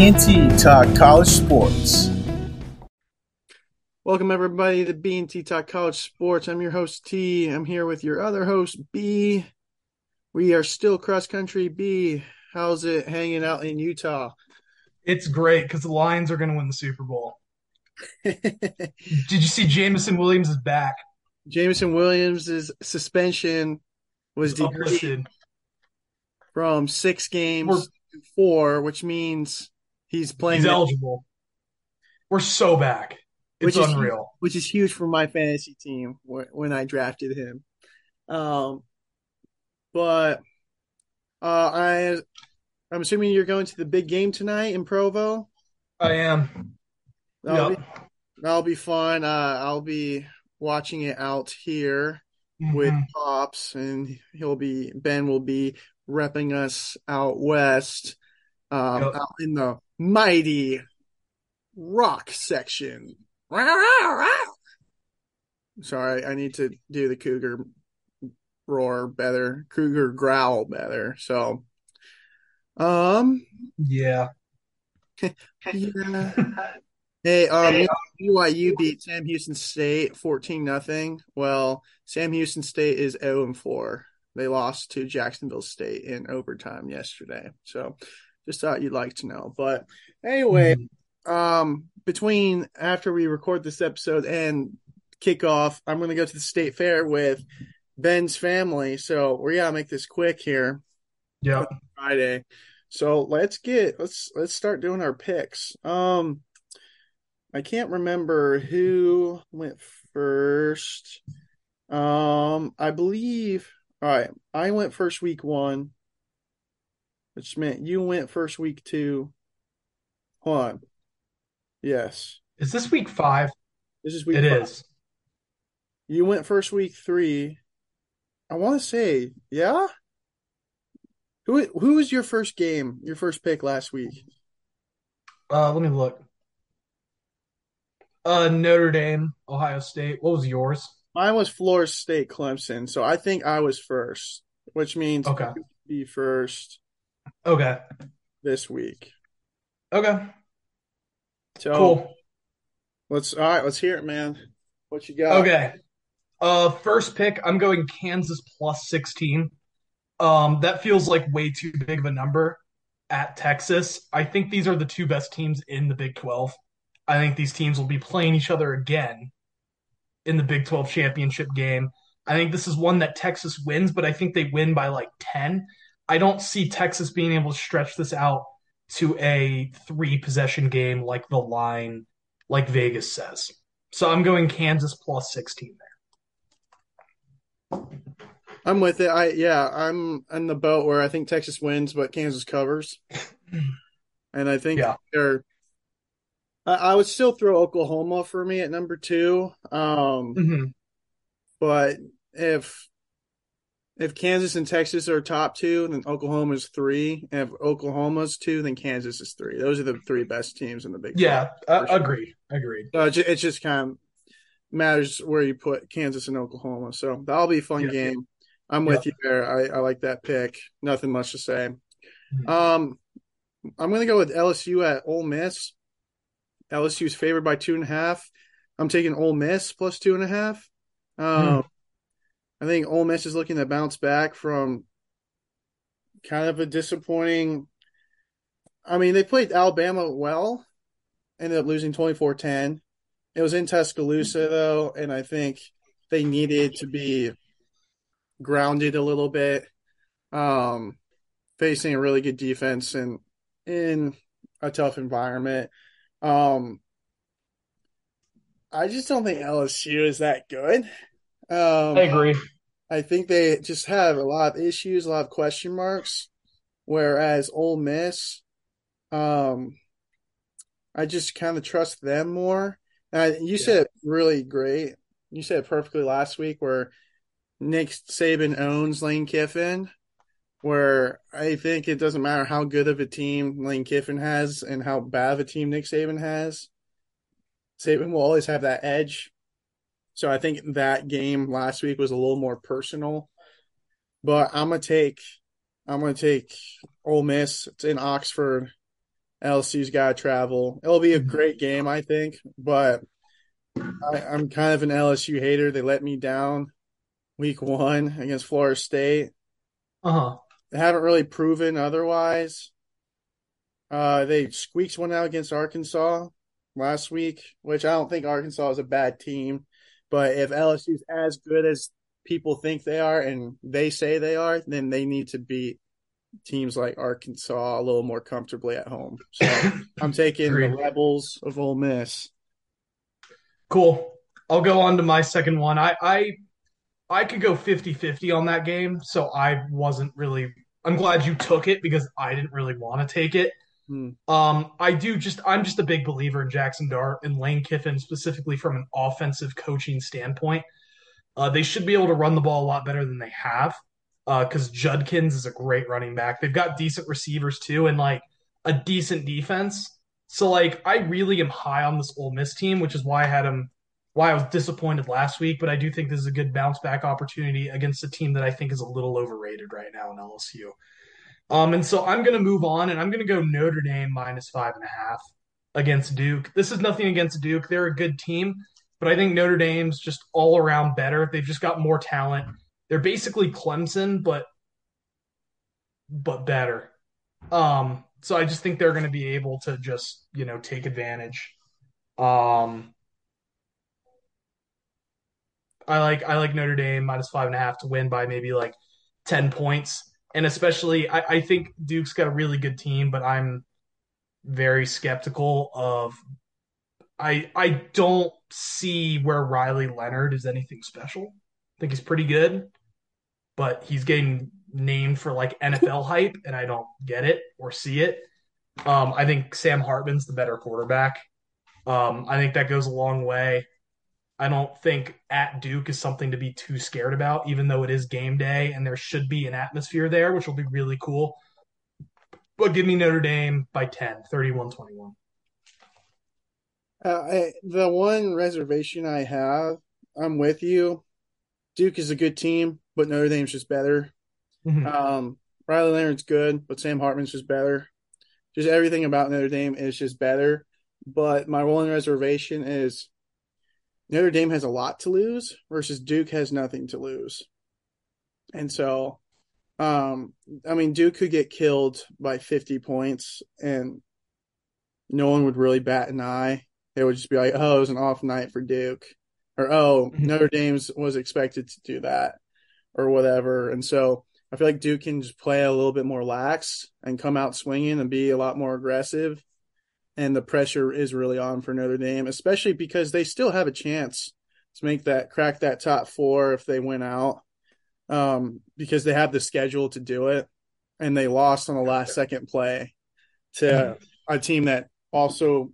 B&T Talk College Sports. Welcome everybody to B&T Talk College Sports. I'm your host T. I'm here with your other host B. We are still cross country B. How's it hanging out in Utah? It's great because the Lions are going to win the Super Bowl. Did you see Jameson Williams is back? Jameson Williams' suspension was decreased from six games We're, to four, which means he's playing. He's eligible. We're so back. It's which unreal. Is, which is huge for my fantasy team when I drafted him. Um, but uh, I I'm assuming you're going to the big game tonight in Provo. I am. That'll, yep. be, that'll be fun. Uh, I'll be watching it out here mm-hmm. with Pops, and he'll be Ben will be repping us out west, um, yep. out in the mighty rock section. Sorry, I need to do the cougar roar better, cougar growl better. So, um, yeah. yeah. Hey, um, BYU beat Sam Houston State fourteen nothing. Well, Sam Houston State is zero oh and four. They lost to Jacksonville State in overtime yesterday. So, just thought you'd like to know. But anyway, mm-hmm. um, between after we record this episode and kickoff, I'm going to go to the state fair with Ben's family. So we gotta make this quick here. Yeah, Friday. So let's get let's let's start doing our picks. Um, I can't remember who went first. Um, I believe. All right, I went first week one, which meant you went first week two. Hold on. Yes. Is this week five? This is week. It five. is. You went first week three. I want to say, yeah. Who who was your first game? Your first pick last week? Uh, let me look. Uh, Notre Dame, Ohio State. What was yours? Mine was Florida State, Clemson. So I think I was first, which means okay, be first. Okay. This week. Okay. So cool. Let's all right. Let's hear it, man. What you got? Okay. Uh, first pick. I'm going Kansas plus 16. Um, that feels like way too big of a number at Texas. I think these are the two best teams in the Big 12. I think these teams will be playing each other again in the Big 12 championship game. I think this is one that Texas wins, but I think they win by like 10. I don't see Texas being able to stretch this out to a three possession game like the line, like Vegas says. So I'm going Kansas plus 16 there. I'm with it. I yeah, I'm in the boat where I think Texas wins, but Kansas covers. And I think yeah. they're I, I, would still throw Oklahoma for me at number two. Um, mm-hmm. But if if Kansas and Texas are top two, then Oklahoma's three. And if Oklahoma's two, then Kansas is three. Those are the three best teams in the Big. Yeah, uh, sure. agreed. Agreed. So it, it just kind of matters where you put Kansas and Oklahoma. So that'll be a fun yeah. game. I'm with yeah. you there. I, I like that pick. Nothing much to say. Mm-hmm. Um, I'm going to go with LSU at Ole Miss. LSU is favored by two and a half. I'm taking Ole Miss plus two and a half. Um, hmm. I think Ole Miss is looking to bounce back from kind of a disappointing. I mean, they played Alabama well, ended up losing 24 10. It was in Tuscaloosa, though, and I think they needed to be grounded a little bit, um, facing a really good defense and in a tough environment. Um, I just don't think LSU is that good. Um, I agree. I think they just have a lot of issues, a lot of question marks. Whereas Ole Miss, um, I just kind of trust them more. And you yeah. said really great. You said it perfectly last week where Nick Saban owns Lane Kiffin where I think it doesn't matter how good of a team Lane Kiffin has and how bad of a team Nick Saban has. Saban will always have that edge. So I think that game last week was a little more personal. But I'm gonna take I'm gonna take Ole Miss. It's in Oxford. LSU's got to travel. It'll be a Mhm. great game, I think, but I, I'm kind of an LSU hater. They let me down week one against Florida State. Uh huh. They haven't really proven otherwise. Uh, they squeaked one out against Arkansas last week, which I don't think Arkansas is a bad team. But if LSU's as good as people think they are and they say they are, then they need to beat teams like Arkansas a little more comfortably at home. So I'm taking the. Rebels of Ole Miss. Cool. I'll go on to my second one. I I I could go 50-50 on that game, so I wasn't really I'm glad you took it because I didn't really want to take it. Hmm. Um, I do just I'm just a big believer in Jackson Dart and Lane Kiffin specifically from an offensive coaching standpoint. Uh, they should be able to run the ball a lot better than they have. Because Judkins is a great running back. They've got decent receivers too, and like a decent defense. So like I really am high on this Ole Miss team, which is why I had them why I was disappointed last week, but I do think this is a good bounce back opportunity against a team that I think is a little overrated right now in LSU. Um, and so I'm going to move on, and I'm going to go Notre Dame minus five and a half against Duke. This is nothing against Duke; they're a good team, but I think Notre Dame's just all around better. They've just got more talent. They're basically Clemson, but but better. Um, so I just think they're going to be able to just you know take advantage. Um, I like I like Notre Dame minus five and a half to win by maybe like ten points, and especially I, I think Duke's got a really good team, but I'm very skeptical of. I I don't see where Riley Leonard is anything special. I think he's pretty good, but he's getting named for like NFL hype, and I don't get it or see it. Um, I think Sam Hartman's the better quarterback. Um, I think that goes a long way. I don't think at Duke is something to be too scared about, even though it is game day and there should be an atmosphere there, which will be really cool. But give me Notre Dame by 10, 31 21. Uh, I, the one reservation I have, I'm with you. Duke is a good team, but Notre Dame's just better. Mhm. Um, Riley Leonard's good, but Sam Hartman's just better. Just everything about Notre Dame is just better. But my one reservation is Notre Dame has a lot to lose versus Duke has nothing to lose. And so, um, I mean, Duke could get killed by 50 points and no one would really bat an eye. They would just be like, oh, it was an off night for Duke. Or, oh, Mhm. Notre Dame's was expected to do that or whatever. And so I feel like Duke can just play a little bit more lax and come out swinging and be a lot more aggressive. And the pressure is really on for Notre Dame, especially because they still have a chance to make that crack that top four if they win out, um, because they have the schedule to do it. And they lost on the last second play to a team that also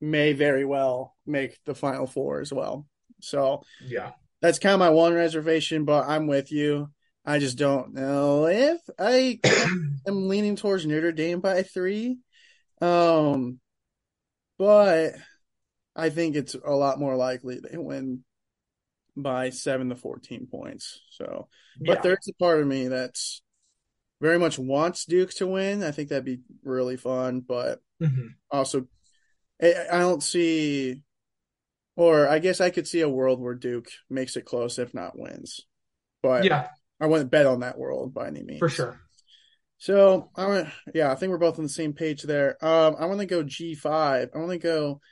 may very well make the final four as well. So Yeah. that's kind of my one reservation, but I'm with you. I just don't know if I am leaning towards Notre Dame by three. Um, but I think it's a lot more likely they win by seven to 14 points. So, but Yeah. there's a part of me that's very much wants Duke to win. I think that'd be really fun, but Mhm. also I, I don't see, or I guess I could see a world where Duke makes it close, if not wins. But Yeah, I wouldn't bet on that world by any means. for sure. So I want, yeah, I think we're both on the same page there. Um, I want to go G five. I want to go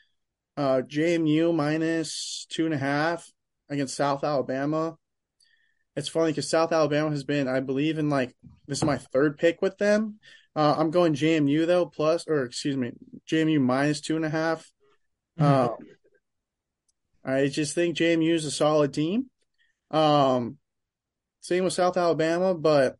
uh JMU minus two and a half against South Alabama. It's funny because South Alabama has been, I believe, in like this is my third pick with them. Uh, I'm going JMU though, plus or excuse me, JMU minus two and a half. Mhm. Um, I just think JMU is a solid team. Um, same with South Alabama, but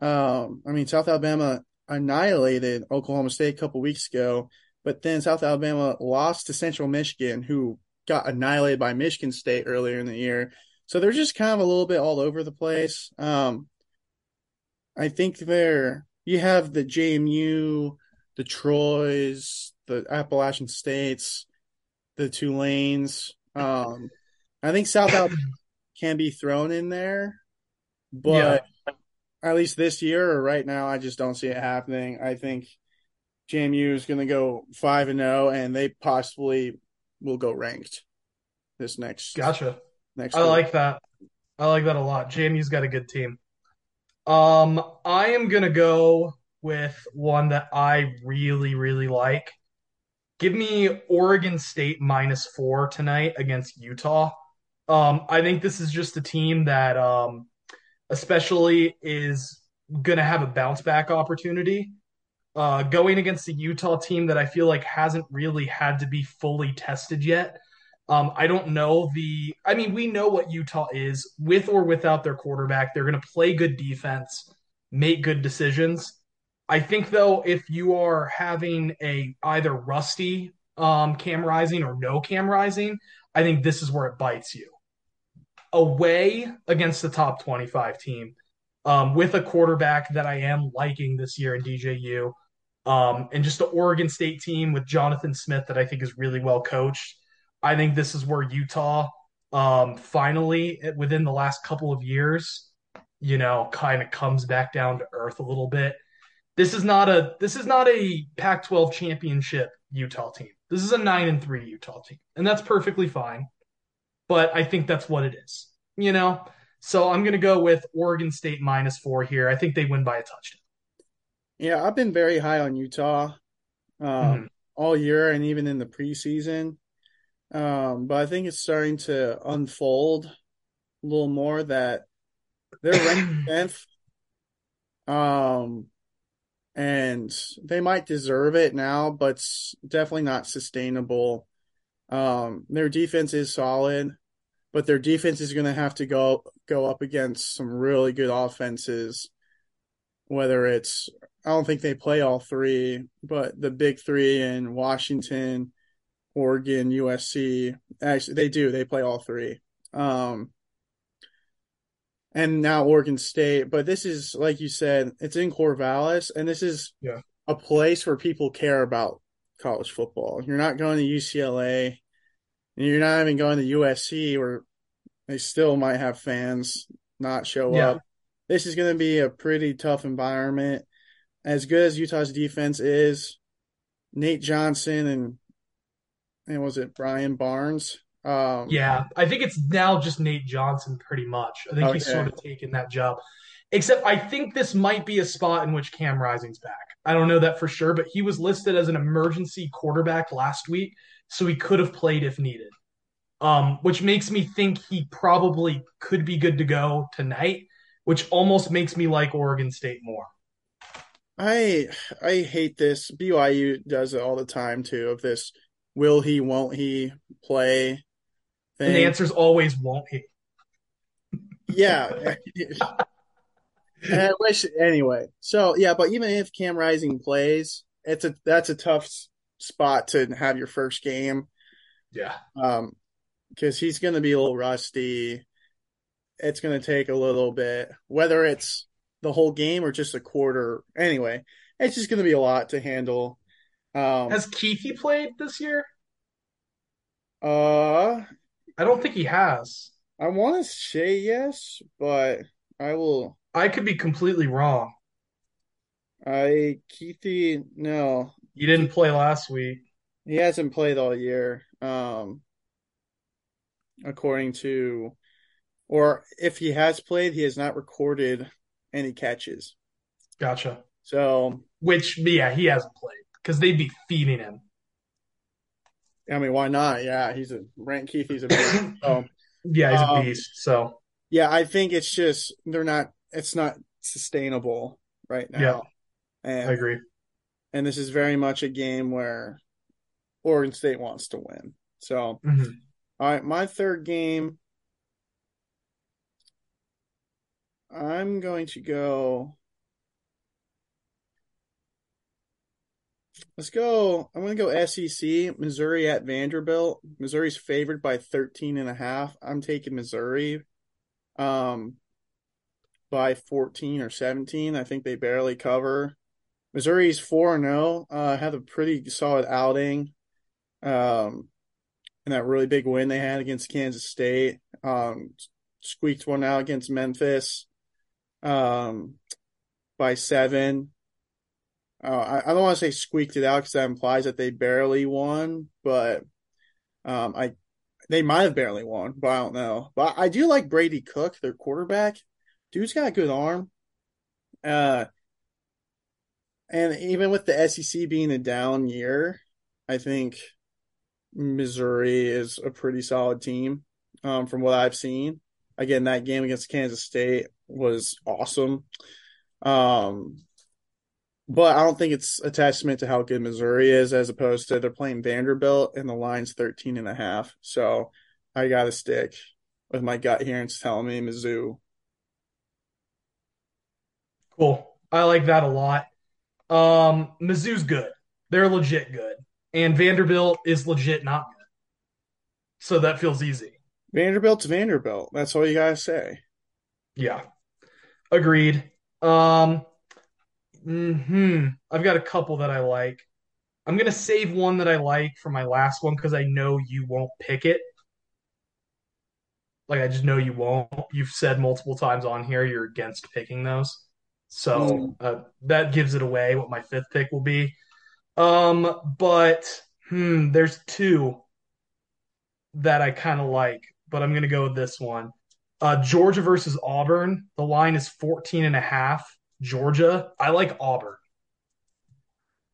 um, I mean South Alabama annihilated Oklahoma State a couple weeks ago, but then South Alabama lost to Central Michigan, who got annihilated by Michigan State earlier in the year. So they're just kind of a little bit all over the place. Um, I think they're you have the JMU, the Troys, the Appalachian States, the Tulanes. Um, I think South Alabama can be thrown in there, but at least this year or right now, I just don't see it happening. I think JMU is going to go five and zero, and they possibly will go ranked this next. Gotcha. Next, I week. like that. I like that a lot. JMU's got a good team. Um, I am gonna go with one that I really, really like. Give me Oregon State minus four tonight against Utah. Um, I think this is just a team that, um, especially is gonna have a bounce back opportunity. Uh, going against the Utah team that I feel like hasn't really had to be fully tested yet. Um, I don't know the. I mean, we know what Utah is with or without their quarterback. They're going to play good defense, make good decisions. I think though, if you are having a either rusty um, Cam Rising or no Cam Rising, I think this is where it bites you. Away against the top twenty-five team, um, with a quarterback that I am liking this year in DJU, um, and just the Oregon State team with Jonathan Smith that I think is really well coached. I think this is where Utah um, finally, within the last couple of years, you know, kind of comes back down to earth a little bit. This is not a this is not a Pac-12 championship Utah team. This is a nine and three Utah team, and that's perfectly fine. But I think that's what it is, you know. So I'm gonna go with Oregon State minus four here. I think they win by a touchdown. Yeah, I've been very high on Utah um, mm-hmm. all year and even in the preseason. Um, but I think it's starting to unfold a little more that they're ranked tenth. Um, and they might deserve it now, but it's definitely not sustainable. Um, their defense is solid, but their defense is going to have to go go up against some really good offenses. Whether it's, I don't think they play all three, but the big three in Washington, Oregon, USC. Actually, they do. They play all three. Um, and now Oregon State. But this is, like you said, it's in Corvallis, and this is yeah. a place where people care about college football. You're not going to UCLA, and you're not even going to USC, where they still might have fans not show yeah. up. This is going to be a pretty tough environment. As good as Utah's defense is, Nate Johnson and and was it Brian Barnes? Um, yeah, I think it's now just Nate Johnson pretty much. I think okay. he's sort of taken that job. Except I think this might be a spot in which Cam Rising's back. I don't know that for sure, but he was listed as an emergency quarterback last week, so he could have played if needed. Um, which makes me think he probably could be good to go tonight, which almost makes me like Oregon State more. I I hate this. BYU does it all the time too. Of this will he, won't he play? Thing. And the answer is always won't he. Yeah. I wish anyway. So yeah, but even if Cam Rising plays, it's a that's a tough spot to have your first game. Yeah. Um, because he's going to be a little rusty. It's going to take a little bit, whether it's the whole game or just a quarter. Anyway, it's just going to be a lot to handle. Um, Has Kuithe played this year? Uh, I don't think he has. I want to say yes, but I will. I could be completely wrong. I Kuithe, no. You didn't play last week. He hasn't played all year. Um, according to, or if he has played, he has not recorded any catches. Gotcha. So, which yeah, he hasn't played because they'd be feeding him. I mean, why not? Yeah, he's a Brant Kuithe. He's a beast. So, yeah, he's um, a beast. So yeah, I think it's just they're not. It's not sustainable right now. Yeah, and, I agree. And this is very much a game where Oregon State wants to win. So, mm-hmm. all right, my third game. I'm going to go Let's go. I'm going to go SEC. Missouri at Vanderbilt. Missouri's favored by 13 and a half. I'm taking Missouri um, by 14 or 17. I think they barely cover. Missouri's 4 0. Uh, had a pretty solid outing. Um, and that really big win they had against Kansas State. Um, squeaked one out against Memphis um, by seven. uh, I, I don't want to say squeaked it out because that implies that they barely won, but um, I they might have barely won, but I don't know. But I do like Brady Cook, their quarterback. Dude's got a good arm. Uh, and even with the SEC being a down year, I think Missouri is a pretty solid team um, from what I've seen. Again, that game against Kansas State was awesome. Um, but I don't think it's a testament to how good Missouri is as opposed to they're playing Vanderbilt and the line's 13 and a half. So I got to stick with my gut here and it's telling me Mizzou. Cool. I like that a lot. Um, Mizzou's good. They're legit good. And Vanderbilt is legit not good. So that feels easy. Vanderbilt's Vanderbilt. That's all you got to say. Yeah. Agreed. Um, hmm I've got a couple that I like. I'm gonna save one that I like for my last one because I know you won't pick it. Like I just know you won't. You've said multiple times on here you're against picking those, so Mm. uh, that gives it away what my fifth pick will be. Um, but hmm, there's two that I kind of like, but I'm gonna go with this one. Uh, Georgia versus Auburn. The line is 14 and a half. Georgia. I like Auburn.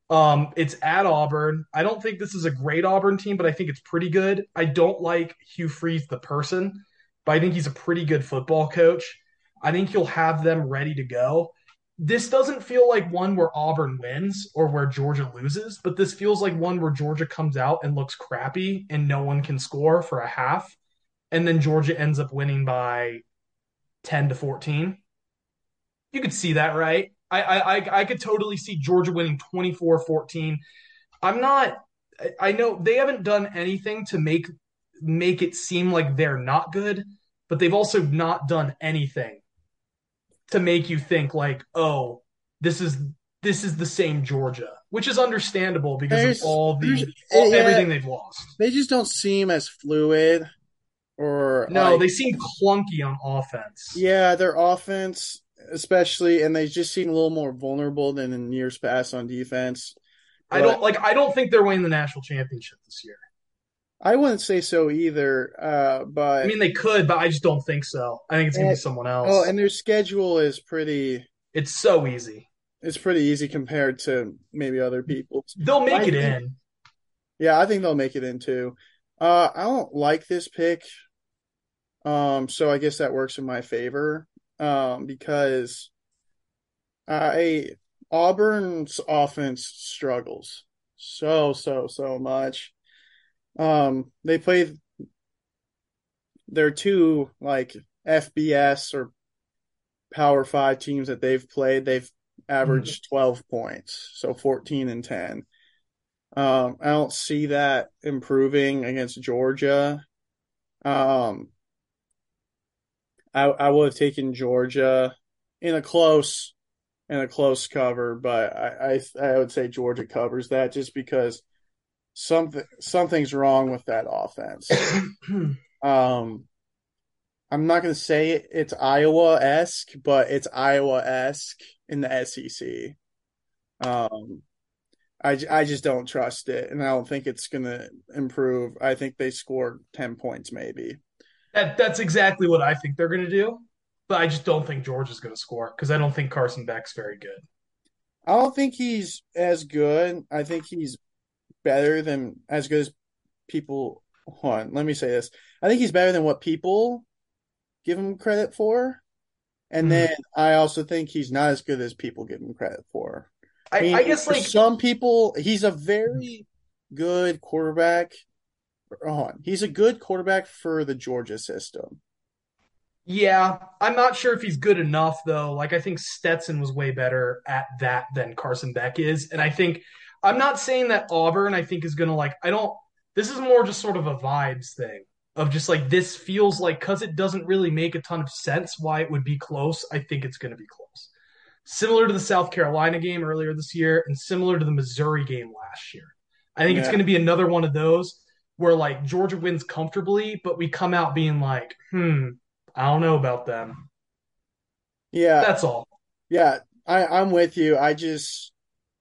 Um, it's at Auburn. I don't think this is a great Auburn team, but I think it's pretty good. I don't like Hugh Freeze the person, but I think he's a pretty good football coach. I think he'll have them ready to go. This doesn't feel like one where Auburn wins or where Georgia loses, but this feels like one where Georgia comes out and looks crappy and no one can score for a half. And then Georgia ends up winning by 10 to 14. You could see that, right? I I I could totally see Georgia winning 24-14. I'm not I know they haven't done anything to make make it seem like they're not good, but they've also not done anything to make you think like, "Oh, this is this is the same Georgia," which is understandable because There's- of all the mm, all, yeah. everything they've lost. They just don't seem as fluid or No, like- they seem clunky on offense. Yeah, their offense, especially, and they just seem a little more vulnerable than in years past on defense. I don't like I don't think they're winning the national championship this year. I wouldn't say so either, uh, but I mean, they could, but I just don't think so. I think it's gonna be someone else. oh, and their schedule is pretty. it's so easy. It's pretty easy compared to maybe other people. They'll make I it think- in. Yeah, I think they'll make it in too. Uh, I don't like this pick, um, so I guess that works in my favor, um, because I Auburn's offense struggles so so so much. Um, they play their two like FBS or Power Five teams that they've played. They've averaged twelve points, so fourteen and ten. Um, I don't see that improving against Georgia. Um, I I would have taken Georgia in a close in a close cover, but I I, I would say Georgia covers that just because something something's wrong with that offense. Um, I'm not going to say it, it's Iowa esque, but it's Iowa esque in the SEC. Um, I, I just don't trust it, and I don't think it's going to improve. I think they scored 10 points, maybe. that that's exactly what I think they're gonna do. But I just don't think George is gonna score because I don't think Carson Beck's very good. I don't think he's as good. I think he's better than as good as people. Hold on, let me say this. I think he's better than what people give him credit for. And Mhm. then I also think he's not as good as people give him credit for. I, mean, I guess like some people, he's a very good quarterback. Hold on. He's a good quarterback for the Georgia system. Yeah, I'm not sure if he's good enough though. Like I think Stetson was way better at that than Carson Beck is, and I think I'm not saying that Auburn I think is gonna like I don't. This is more just sort of a vibes thing of just like this feels like because it doesn't really make a ton of sense why it would be close. I think it's gonna be close, similar to the South Carolina game earlier this year, and similar to the Missouri game last year. I think it's gonna be another one of those where like Georgia wins comfortably, but we come out being like, hmm. I don't know about them. Yeah, That's all. yeah, I, I'm with you. I just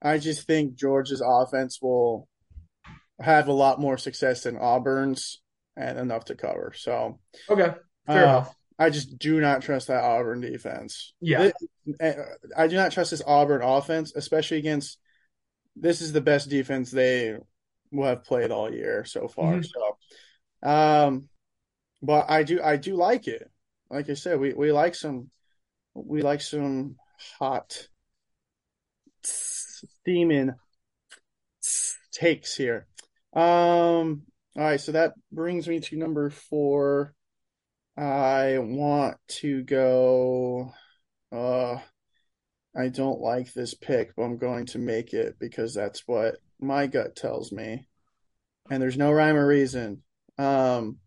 I just think Georgia's offense will have a lot more success than Auburn's and enough to cover. So Okay, fair uh, enough. I just do not trust that Auburn defense. Yeah. Th- I do not trust this Auburn offense, especially against. This is the best defense they will have played all year so far. Mhm. So, um, but I do I do like it. Like I said, we we like some we like some hot steaming takes here. Um, all right, so that brings me to number four. I want to go. Uh, I don't like this pick, but I'm going to make it because that's what my gut tells me, and there's no rhyme or reason. Um,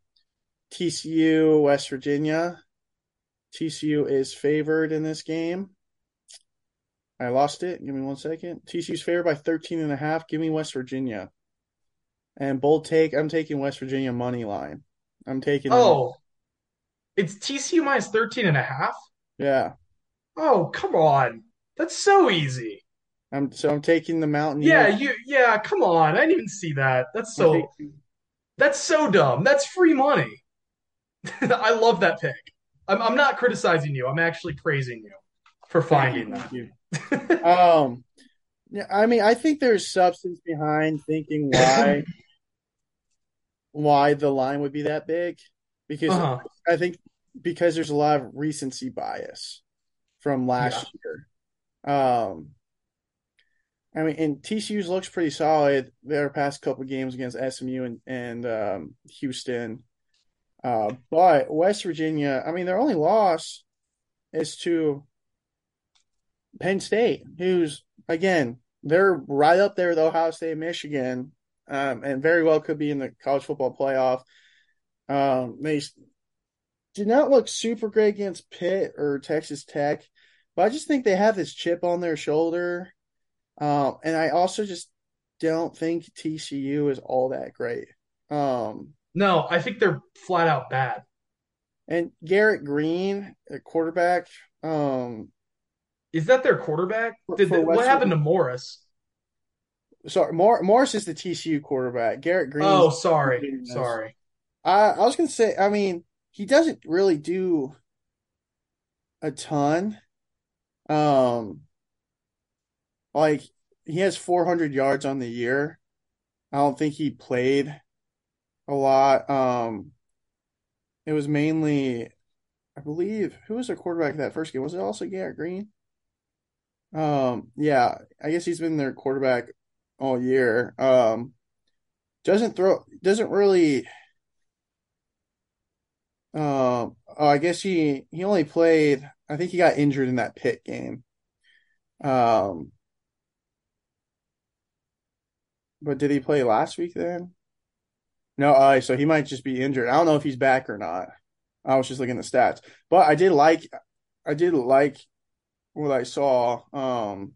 TCU, West Virginia. TCU is favored in this game. I lost it. Give me one second. TCU's favored by 13 and a half. Give me West Virginia. And bold take, I'm taking West Virginia money line. I'm taking them. Oh, it's TCU minus 13 and a half? Yeah. Oh, come on. That's so easy. I'm so I'm taking the mountain. Yeah, you yeah, come on. I didn't even see that. That's so that's so dumb. That's free money. I love that pick. I'm I'm not criticizing you. I'm actually praising you for finding Thank you. Um, yeah, I mean, I think there's substance behind thinking why why the line would be that big because Uh-huh. I think because there's a lot of recency bias from last year. Um, I mean, and TCU's looks pretty solid their past couple games against SMU and and um, Houston. Uh, but West Virginia, I mean, their only loss is to Penn State, who's again they're right up there with Ohio State, and Michigan, um, and very well could be in the college football playoff. Um, they did not look super great against Pitt or Texas Tech, but I just think they have this chip on their shoulder, um, and I also just don't think TCU is all that great. Um, No, I think they're flat out bad. and Garrett Greene, a quarterback, um, Is that their quarterback? Did they- what happened to Morris? sorry, Mor- Morris is the TCU quarterback. Garrett Greene. Oh, sorry. Sorry. I, I was gonna say, I mean, he doesn't really do a ton. Um, like he has 400 yards on the year. I don't think he played a lot. Um, it was mainly, I believe, who was their quarterback that first game? Was it also Garrett Greene? Um, yeah, I guess he's been their quarterback all year. Um, doesn't throw, doesn't really. Um, oh, I guess he he only played. I think he got injured in that Pitt game. Um, but did he play last week then? No, uh, so he might just be injured. I don't know if he's back or not. I was just looking at the stats, but I did like, I did like what I saw. Um,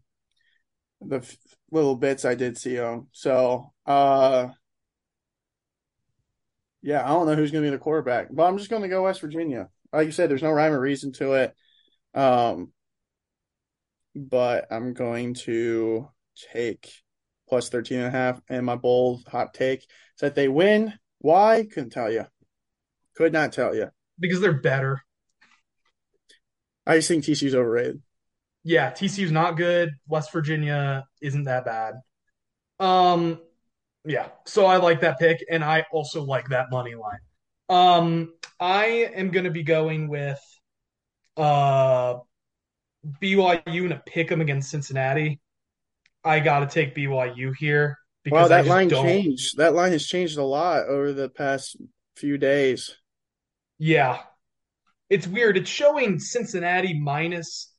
the f- little bits I did see him. So, uh, yeah, I don't know who's going to be the quarterback, but I'm just going to go West Virginia. Like you said, there's no rhyme or reason to it. Um, but I'm going to take plus 13 and a half and my bold hot take is that they win. Why? Couldn't tell you. Could not tell you. Because they're better. I just think TCU's overrated. Yeah, TCU's not good. West Virginia isn't that bad. Um, yeah, so I like that pick, and I also like that money line. Um, I am gonna be going with uh BYU and a pick 'em against Cincinnati. I gotta take BYU here because Wow, that line don't. changed. That line has changed a lot over the past few days. Yeah, it's weird. It's showing Cincinnati minus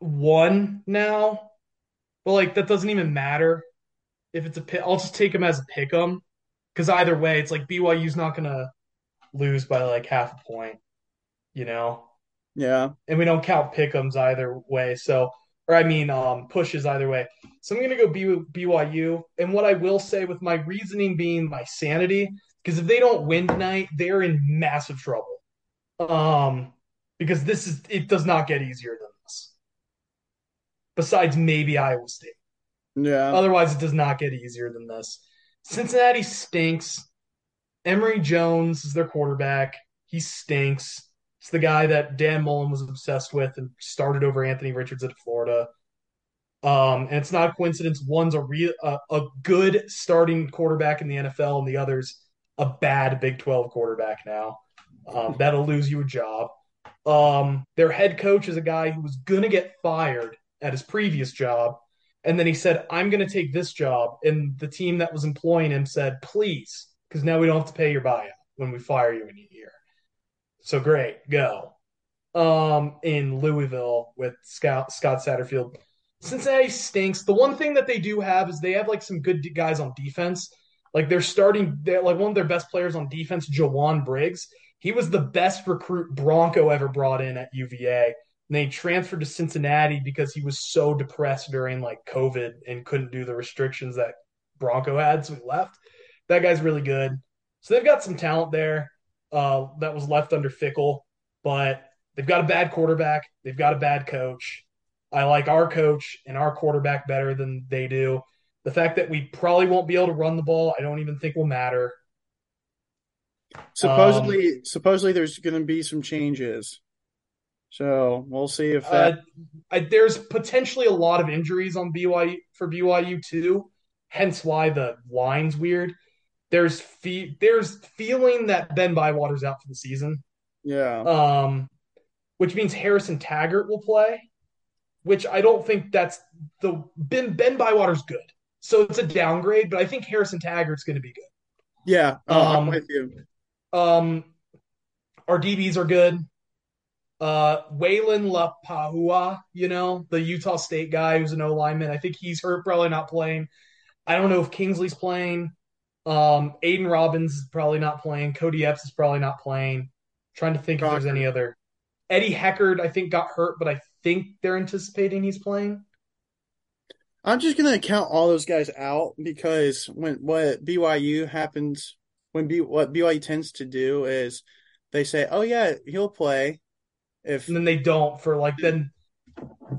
one now, but like that doesn't even matter if it's a pick. I'll just take them as a pick 'em because either way, it's like BYU's not gonna lose by like half a point, you know. Yeah. And we don't count pick'ems either way. So, or I mean, um, pushes either way. So I'm gonna go B- BYU. And what I will say with my reasoning being my sanity, because if they don't win tonight, they're in massive trouble. Um, because this is it does not get easier than. Besides maybe Iowa State. Yeah. Otherwise, it does not get easier than this. Cincinnati stinks. Emory Jones is their quarterback. He stinks. It's the guy that Dan Mullen was obsessed with and started over Anthony Richards at Florida. Um, and it's not a coincidence. One's a real uh, a good starting quarterback in the NFL, and the other's a bad Big Twelve quarterback now. Um, that'll lose you a job. Um, their head coach is a guy who was gonna get fired at his previous job, and then he said, "I'm gonna take this job," and the team that was employing him said, "Please, because now we don't have to pay your buyout when we fire you in a year." So great, go. Um, in Louisville with Scott Scott Satterfield Cincinnati stinks. The one thing that they do have is they have like some good guys on defense. Like they're starting, they're like one of their best players on defense, Jowon Briggs. He was the best recruit Bronco ever brought in at UVA. And they transferred to Cincinnati because he was so depressed during like COVID and couldn't do the restrictions that Bronco had, so he left. That guy's really good. So they've got some talent there uh, that was left under Fickell, but they've got a bad quarterback. They've got a bad coach. I like our coach and our quarterback better than they do. The fact that we probably won't be able to run the ball, I don't even think will matter. Supposedly, um, supposedly there's going to be some changes. So we'll see if that. Uh, I, there's potentially a lot of injuries on BYU for BYU too, hence why the line's weird. There's fe- there's feeling that Ben Bywater's out for the season. Yeah. Um, which means Harrison Taggart will play which I don't think that's the Ben Ben Bywater's good. So it's a downgrade, but I think Harrison Taggart's going to be good. Yeah, um, I'm with you. Um, our DBs are good. Uh, Weylin Lapuaho, you know, the Utah State guy who's an O lineman. I think he's hurt, probably not playing. I don't know if Kingsley's playing. Um, Aidan Robbins is probably not playing. Cody Epps is probably not playing. I'm trying to think if there's any other. Eddie Heckard, I think, got hurt, but I think they're anticipating he's playing. I'm just gonna count all those guys out because when what BYU happens when B what BYU tends to do is they say, "Oh yeah, he'll play," if and then they don't for like then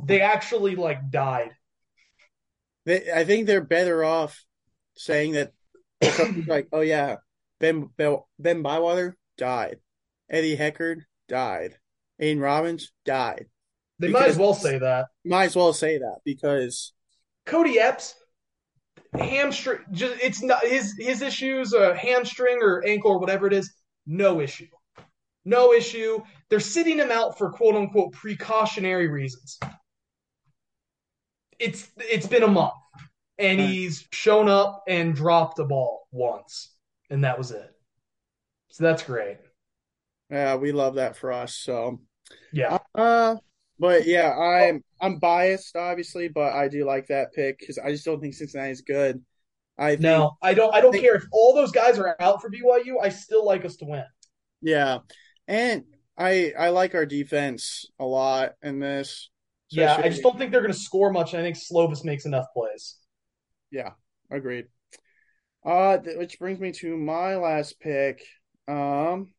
they actually like died. They, I think they're better off saying that like, "Oh yeah, Ben Ben Bywater died, Eddie Heckard died, Aidan Robbins died." They might as well say that. Might as well say that because Cody Epps hamstring just it's not his his issues a hamstring or ankle or whatever it is no issue no issue they're sitting him out for quote unquote precautionary reasons it's it's been a month and he's shown up and dropped a ball once and that was it so that's great yeah we love that for us so yeah uh but yeah, I'm I'm biased obviously, but I do like that pick because I just don't think Cincinnati is good. I think, no, I don't. I don't think, care if all those guys are out for BYU. I still like us to win. Yeah, and I I like our defense a lot in this. Yeah, I just don't think they're going to score much. I think Slovis makes enough plays. Yeah, agreed. Uh, which brings me to my last pick. Um,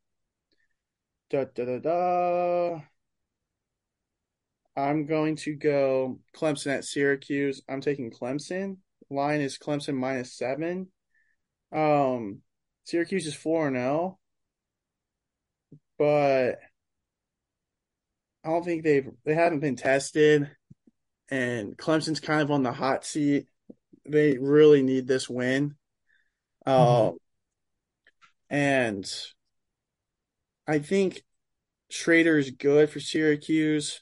da da da da. I'm going to go Clemson at Syracuse. I'm taking Clemson. Line is Clemson minus seven. Um, Syracuse is four and zero, oh. But I don't think they've they haven't been tested, and Clemson's kind of on the hot seat. They really need this win. Mm-hmm. Uh, and I think Shrader is good for Syracuse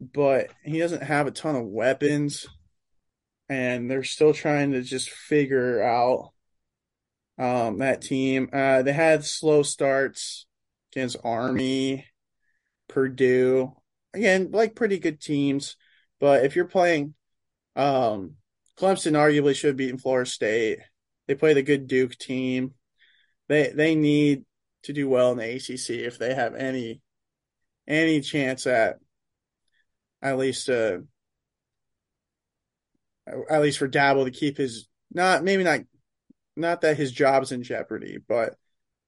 but he doesn't have a ton of weapons, and they're still trying to just figure out um, that team. Uh, they had slow starts against Army, Purdue, again, like pretty good teams. But if you're playing, um, Clemson arguably should be in Florida State. They play the good Duke team. They they need to do well in the ACC if they have any any chance at at least uh at least for Dabo to keep his not maybe not not that his job's in jeopardy, but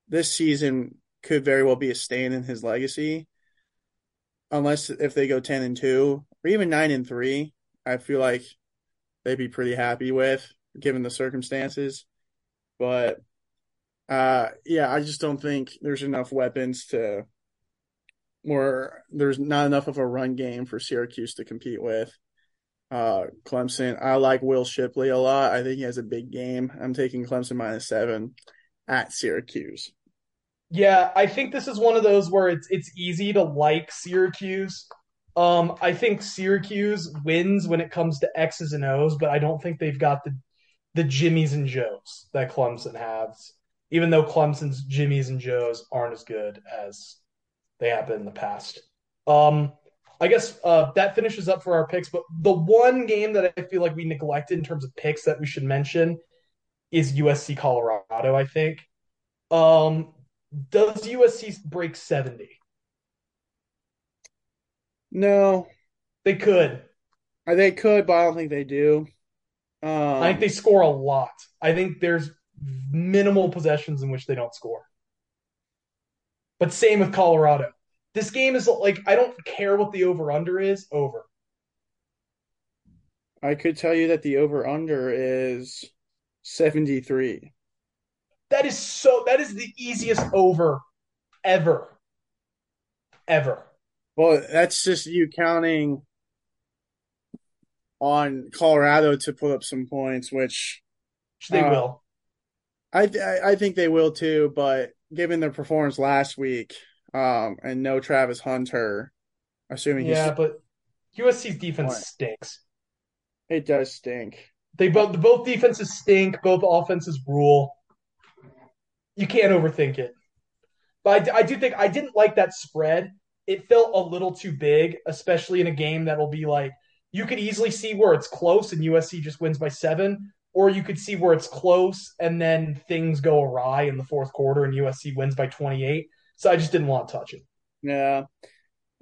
this season could very well be a stain in his legacy. Unless if they go ten and two or even nine and three, I feel like they'd be pretty happy with given the circumstances. But uh yeah, I just don't think there's enough weapons to or there's not enough of a run game for Syracuse to compete with. Uh Clemson, I like Will Shipley a lot. I think he has a big game. I'm taking Clemson minus seven at Syracuse. Yeah, I think this is one of those where it's it's easy to like Syracuse. Um, I think Syracuse wins when it comes to X's and O's, but I don't think they've got the the Jimmies and Joes that Clemson has. Even though Clemson's Jimmies and Joes aren't as good as they have been in the past. Um, I guess uh, that finishes up for our picks. But the one game that I feel like we neglected in terms of picks that we should mention is USC Colorado. I think. Um, does USC break seventy? No, They could. uh, they could, but I don't think they do. Um, I think they score a lot. I think there's minimal possessions in which they don't score. But same with Colorado. This game is like I don't care what the over under is. Over. I could tell you that the over under is 73. That is so. That is the easiest over ever. Ever. Well, that's just you counting on Colorado to put up some points, which Which they Uh, will. I th- I think they will too. But given their performance last week, um, and no Travis Hunter, assuming he's Yeah, but USC's defense stinks. it does stink. They both both defenses stink. Both offenses rule. You can't overthink it. But I, I do think I didn't like that spread. It felt a little too big, especially in a game that'll be like you could easily see where it's close and USC just wins by seven, or you could see where it's close and then things go awry in the fourth quarter and USC wins by 28. So I just didn't want to touch it. Yeah,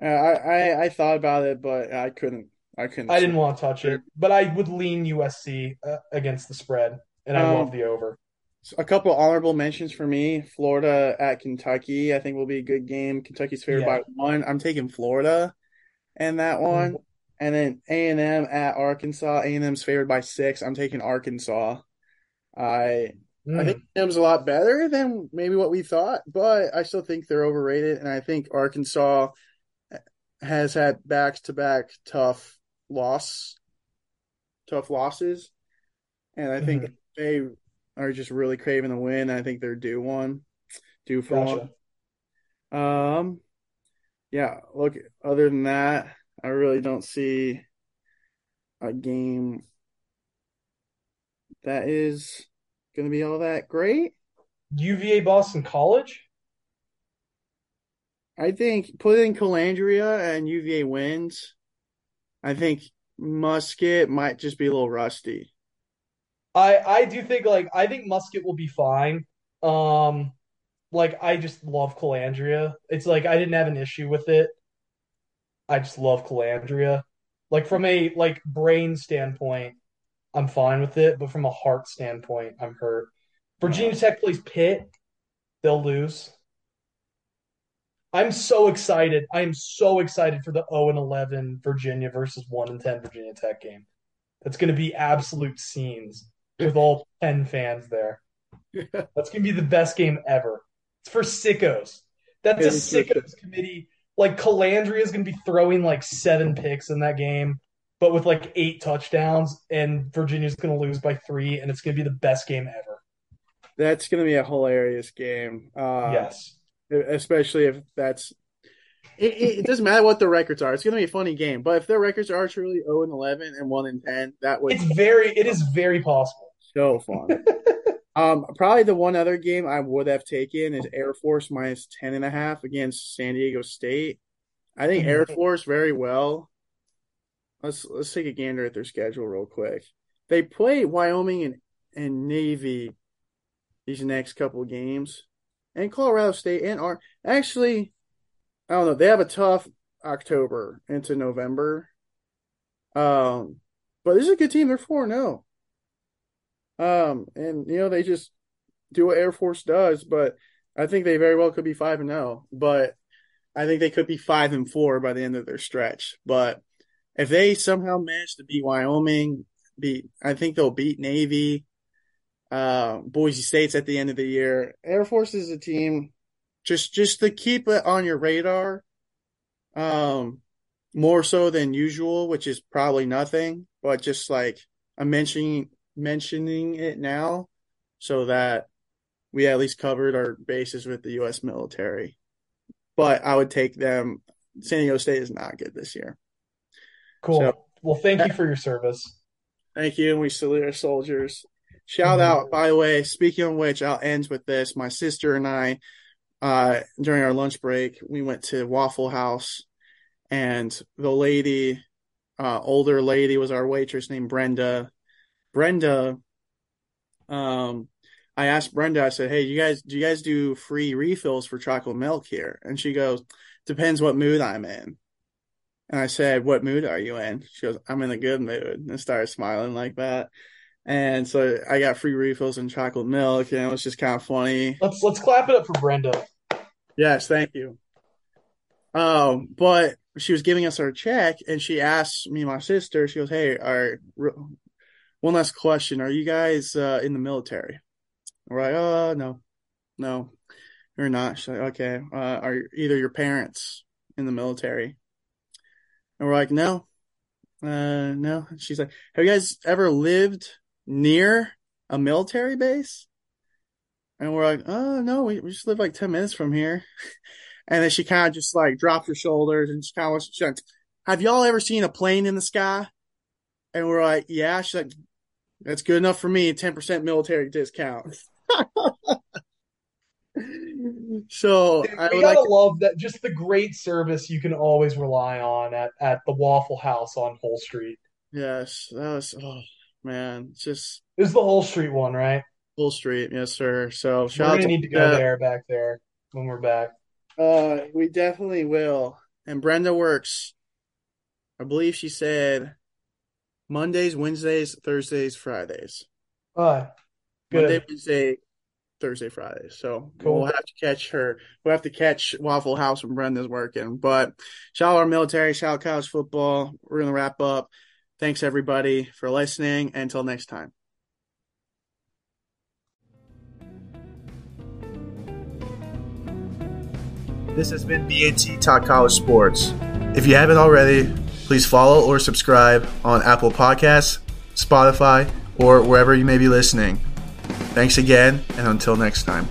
Uh, I, I I thought about it, but I couldn't. I couldn't. I didn't want to touch it, but I would lean USC uh, against the spread, and I Um, love the over. A couple honorable mentions for me. Florida at Kentucky, I think will be a good game. Kentucky's favored Yeah. by one. I'm taking Florida and that one. And then A and M at Arkansas. A and M's favored by six. I'm taking Arkansas. I I Mm. think A&M's a lot better than maybe what we thought, but I still think they're overrated. And I think Arkansas has had back to back tough loss, tough losses, and I think Mhm. they are just really craving a win. I think they're due one, due for Gotcha. one. Um, yeah. Look, other than that, I really don't see a game that is going to be all that great. UVA Boston College. I think put in Colandrea and UVA wins. I think Muskett might just be a little rusty. I I do think like I think Muskett will be fine. Um, like I just love Colandrea. It's like I didn't have an issue with it. I just love Colandrea. Like from a like brain standpoint, I'm fine with it, but from a heart standpoint, I'm hurt. Virginia Tech plays Pitt, they'll lose. I'm so excited. I am so excited for the 0 and 11 Virginia versus 1 and 10 Virginia Tech game. That's going to be absolute scenes with all 10 fans there. That's going to be the best game ever. It's for sickos. That's a It is for sickos committee. Like Colandrea is going to be throwing like seven picks in that game, but with like eight touchdowns, and Virginia's going to lose by three, and it's going to be the best game ever. That's going to be a hilarious game. Uh, yes. especially if that's. It, it, it doesn't matter what the records are. It's going to be a funny game. But if their records are truly 0 and 11 and 1 and 10, that would It's very, it is very possible. So fun. um, probably the one other game I would have taken is Air Force minus 10 and a half against San Diego State. I think Air Force very well. Let's let's take a gander at their schedule real quick. They play Wyoming and, and Navy these next couple games, and Colorado State and are actually, I don't know. They have a tough October into November. Um, but this is a good team. They're four zero. Um, and you know they just do what Air Force does, but I think they very well could be five and zero. But I think they could be five and four by the end of their stretch. But if they somehow manage to beat Wyoming, beat I think they'll beat Navy, uh, Boise State's at the end of the year. Air Force is a team just just to keep it on your radar. Um, more so than usual, which is probably nothing, but just like I'm mentioning mentioning it now so that we at least covered our bases with the US military. But I would take them San Diego State is not good this year. Cool. So, well, thank you for your service. Thank you, and we salute our soldiers. Shout mm-hmm. out, by the way, speaking of which, I'll end with this. My sister and I, uh, during our lunch break, we went to Waffle House, and the lady, uh, older lady, was our waitress named Brenda. Brenda, um, I asked Brenda, I said, Hey, you guys, do you guys do free refills for chocolate milk here? And she goes, Depends what mood I'm in. And I said, What mood are you in? She goes, I'm in a good mood. And started smiling like that. And so I got free refills and chocolate milk, and it was just kind of funny. Let's let's clap it up for Brenda. Yes, thank you. Um, but she was giving us our check, and she asked me, my sister, she goes, "Hey, are one last question: Are you guys uh, in the military?" We're like, "Oh no, no, you're not." She's like, "Okay, uh, are either your parents in the military?" And we're like, "No, uh, no." She's like, "Have you guys ever lived near a military base?" And we're like, "Oh no, we, we just live like ten minutes from here." and then she kind of just like dropped her shoulders and just kind of went, "Have y'all ever seen a plane in the sky?" And we're like, "Yeah." She's like, that's good enough for me. Ten percent military discount. so Dude, I gotta like love that. Just the great service you can always rely on at at the Waffle House on Whole Street. Yes, that was. Oh man, just was the Whole Street one, right? Whole Street, yes, sir. So we're gonna need to go there back there when we're back. Uh, we definitely will. And Brenda works. I believe she said Mondays, Wednesdays, Thursdays, Fridays. Uh, good. Monday, Wednesday, Thursday, Friday. So cool. we'll have to catch her. We'll have to catch Waffle House when Brenda's working. But shout out our military, shout out college football. We're gonna wrap up. Thanks everybody for listening. Until next time. This has been BAT Talk College Sports. If you haven't already, Please follow or subscribe on Apple Podcasts, Spotify, or wherever you may be listening. Thanks again, and until next time.